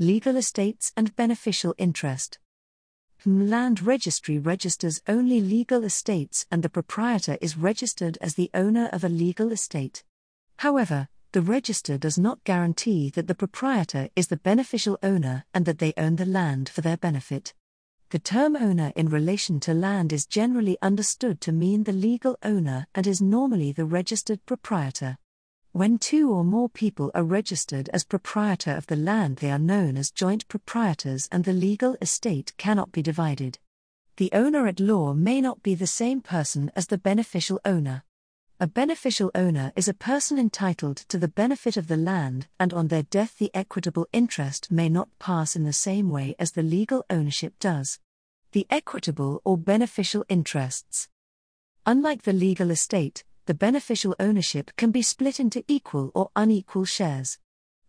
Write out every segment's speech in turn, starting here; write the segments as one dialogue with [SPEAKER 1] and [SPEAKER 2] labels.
[SPEAKER 1] legal estates, and beneficial interest. Land registry registers only legal estates and the proprietor is registered as the owner of a legal estate. However, the register does not guarantee that the proprietor is the beneficial owner and that they own the land for their benefit. The term owner in relation to land is generally understood to mean the legal owner and is normally the registered proprietor. When two or more people are registered as proprietor of the land, they are known as joint proprietors, and the legal estate cannot be divided. The owner at law may not be the same person as the beneficial owner. A beneficial owner is a person entitled to the benefit of the land, and on their death, the equitable interest may not pass in the same way as the legal ownership does. The equitable or beneficial interests. Unlike the legal estate, the beneficial ownership can be split into equal or unequal shares.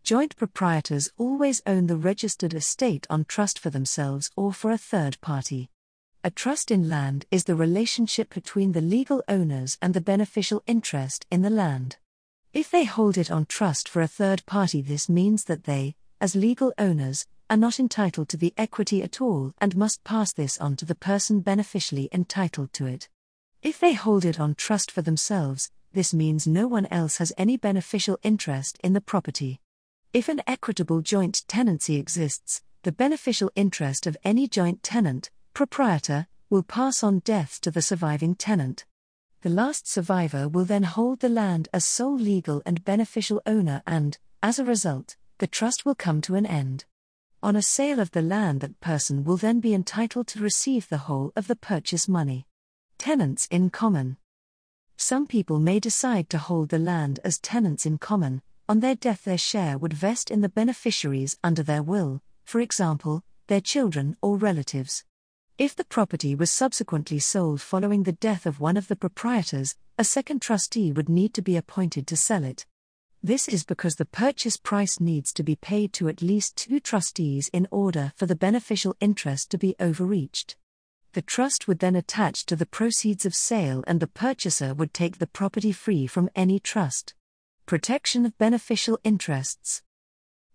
[SPEAKER 1] Joint proprietors always own the registered estate on trust for themselves or for a third party. A trust in land is the relationship between the legal owners and the beneficial interest in the land. If they hold it on trust for a third party, this means that they, as legal owners, are not entitled to the equity at all and must pass this on to the person beneficially entitled to it. If they hold it on trust for themselves, this means no one else has any beneficial interest in the property. If an equitable joint tenancy exists, the beneficial interest of any joint tenant, proprietor, will pass on death to the surviving tenant. The last survivor will then hold the land as sole legal and beneficial owner, and, as a result, the trust will come to an end. On a sale of the land, that person will then be entitled to receive the whole of the purchase money. Tenants in common. Some people may decide to hold the land as tenants in common. On their death, their share would vest in the beneficiaries under their will, for example, their children or relatives. If the property was subsequently sold following the death of one of the proprietors, a second trustee would need to be appointed to sell it. This is because the purchase price needs to be paid to at least two trustees in order for the beneficial interest to be overreached the trust would then attach to the proceeds of sale and the purchaser would take the property free from any trust. Protection of beneficial interests.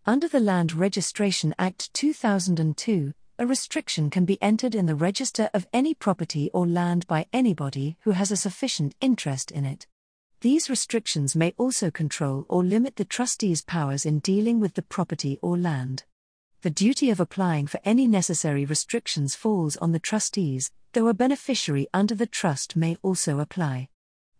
[SPEAKER 1] Under the Land Registration Act 2002, a restriction can be entered in the register of any property or land by anybody who has a sufficient interest in it. These restrictions may also control or limit the trustee's powers in dealing with the property or land the duty of applying for any necessary restrictions falls on the trustees, though a beneficiary under the trust may also apply.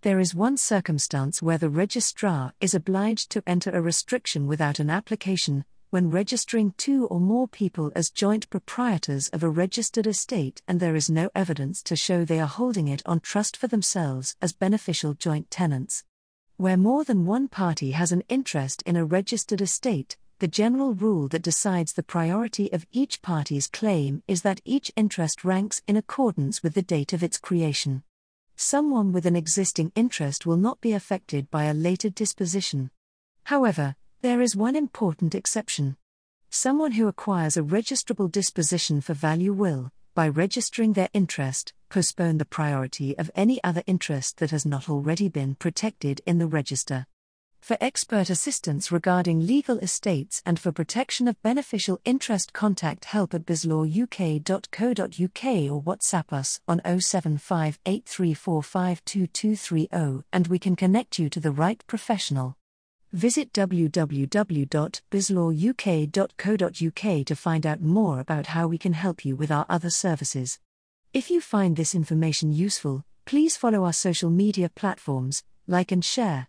[SPEAKER 1] There is one circumstance where the registrar is obliged to enter a restriction without an application, when registering two or more people as joint proprietors of a registered estate and there is no evidence to show they are holding it on trust for themselves as beneficial joint tenants. Where more than one party has an interest in a registered estate, the general rule that decides the priority of each party's claim is that each interest ranks in accordance with the date of its creation. Someone with an existing interest will not be affected by a later disposition. However, there is one important exception. Someone who acquires a registrable disposition for value will, by registering their interest, postpone the priority of any other interest that has not already been protected in the register. For expert assistance regarding legal estates and for protection of beneficial interest, contact help at bizlawuk.co.uk or WhatsApp us on 07583452230 and we can connect you to the right professional. Visit www.bizlawuk.co.uk to find out more about how we can help you with our other services. If you find this information useful, please follow our social media platforms, like and share.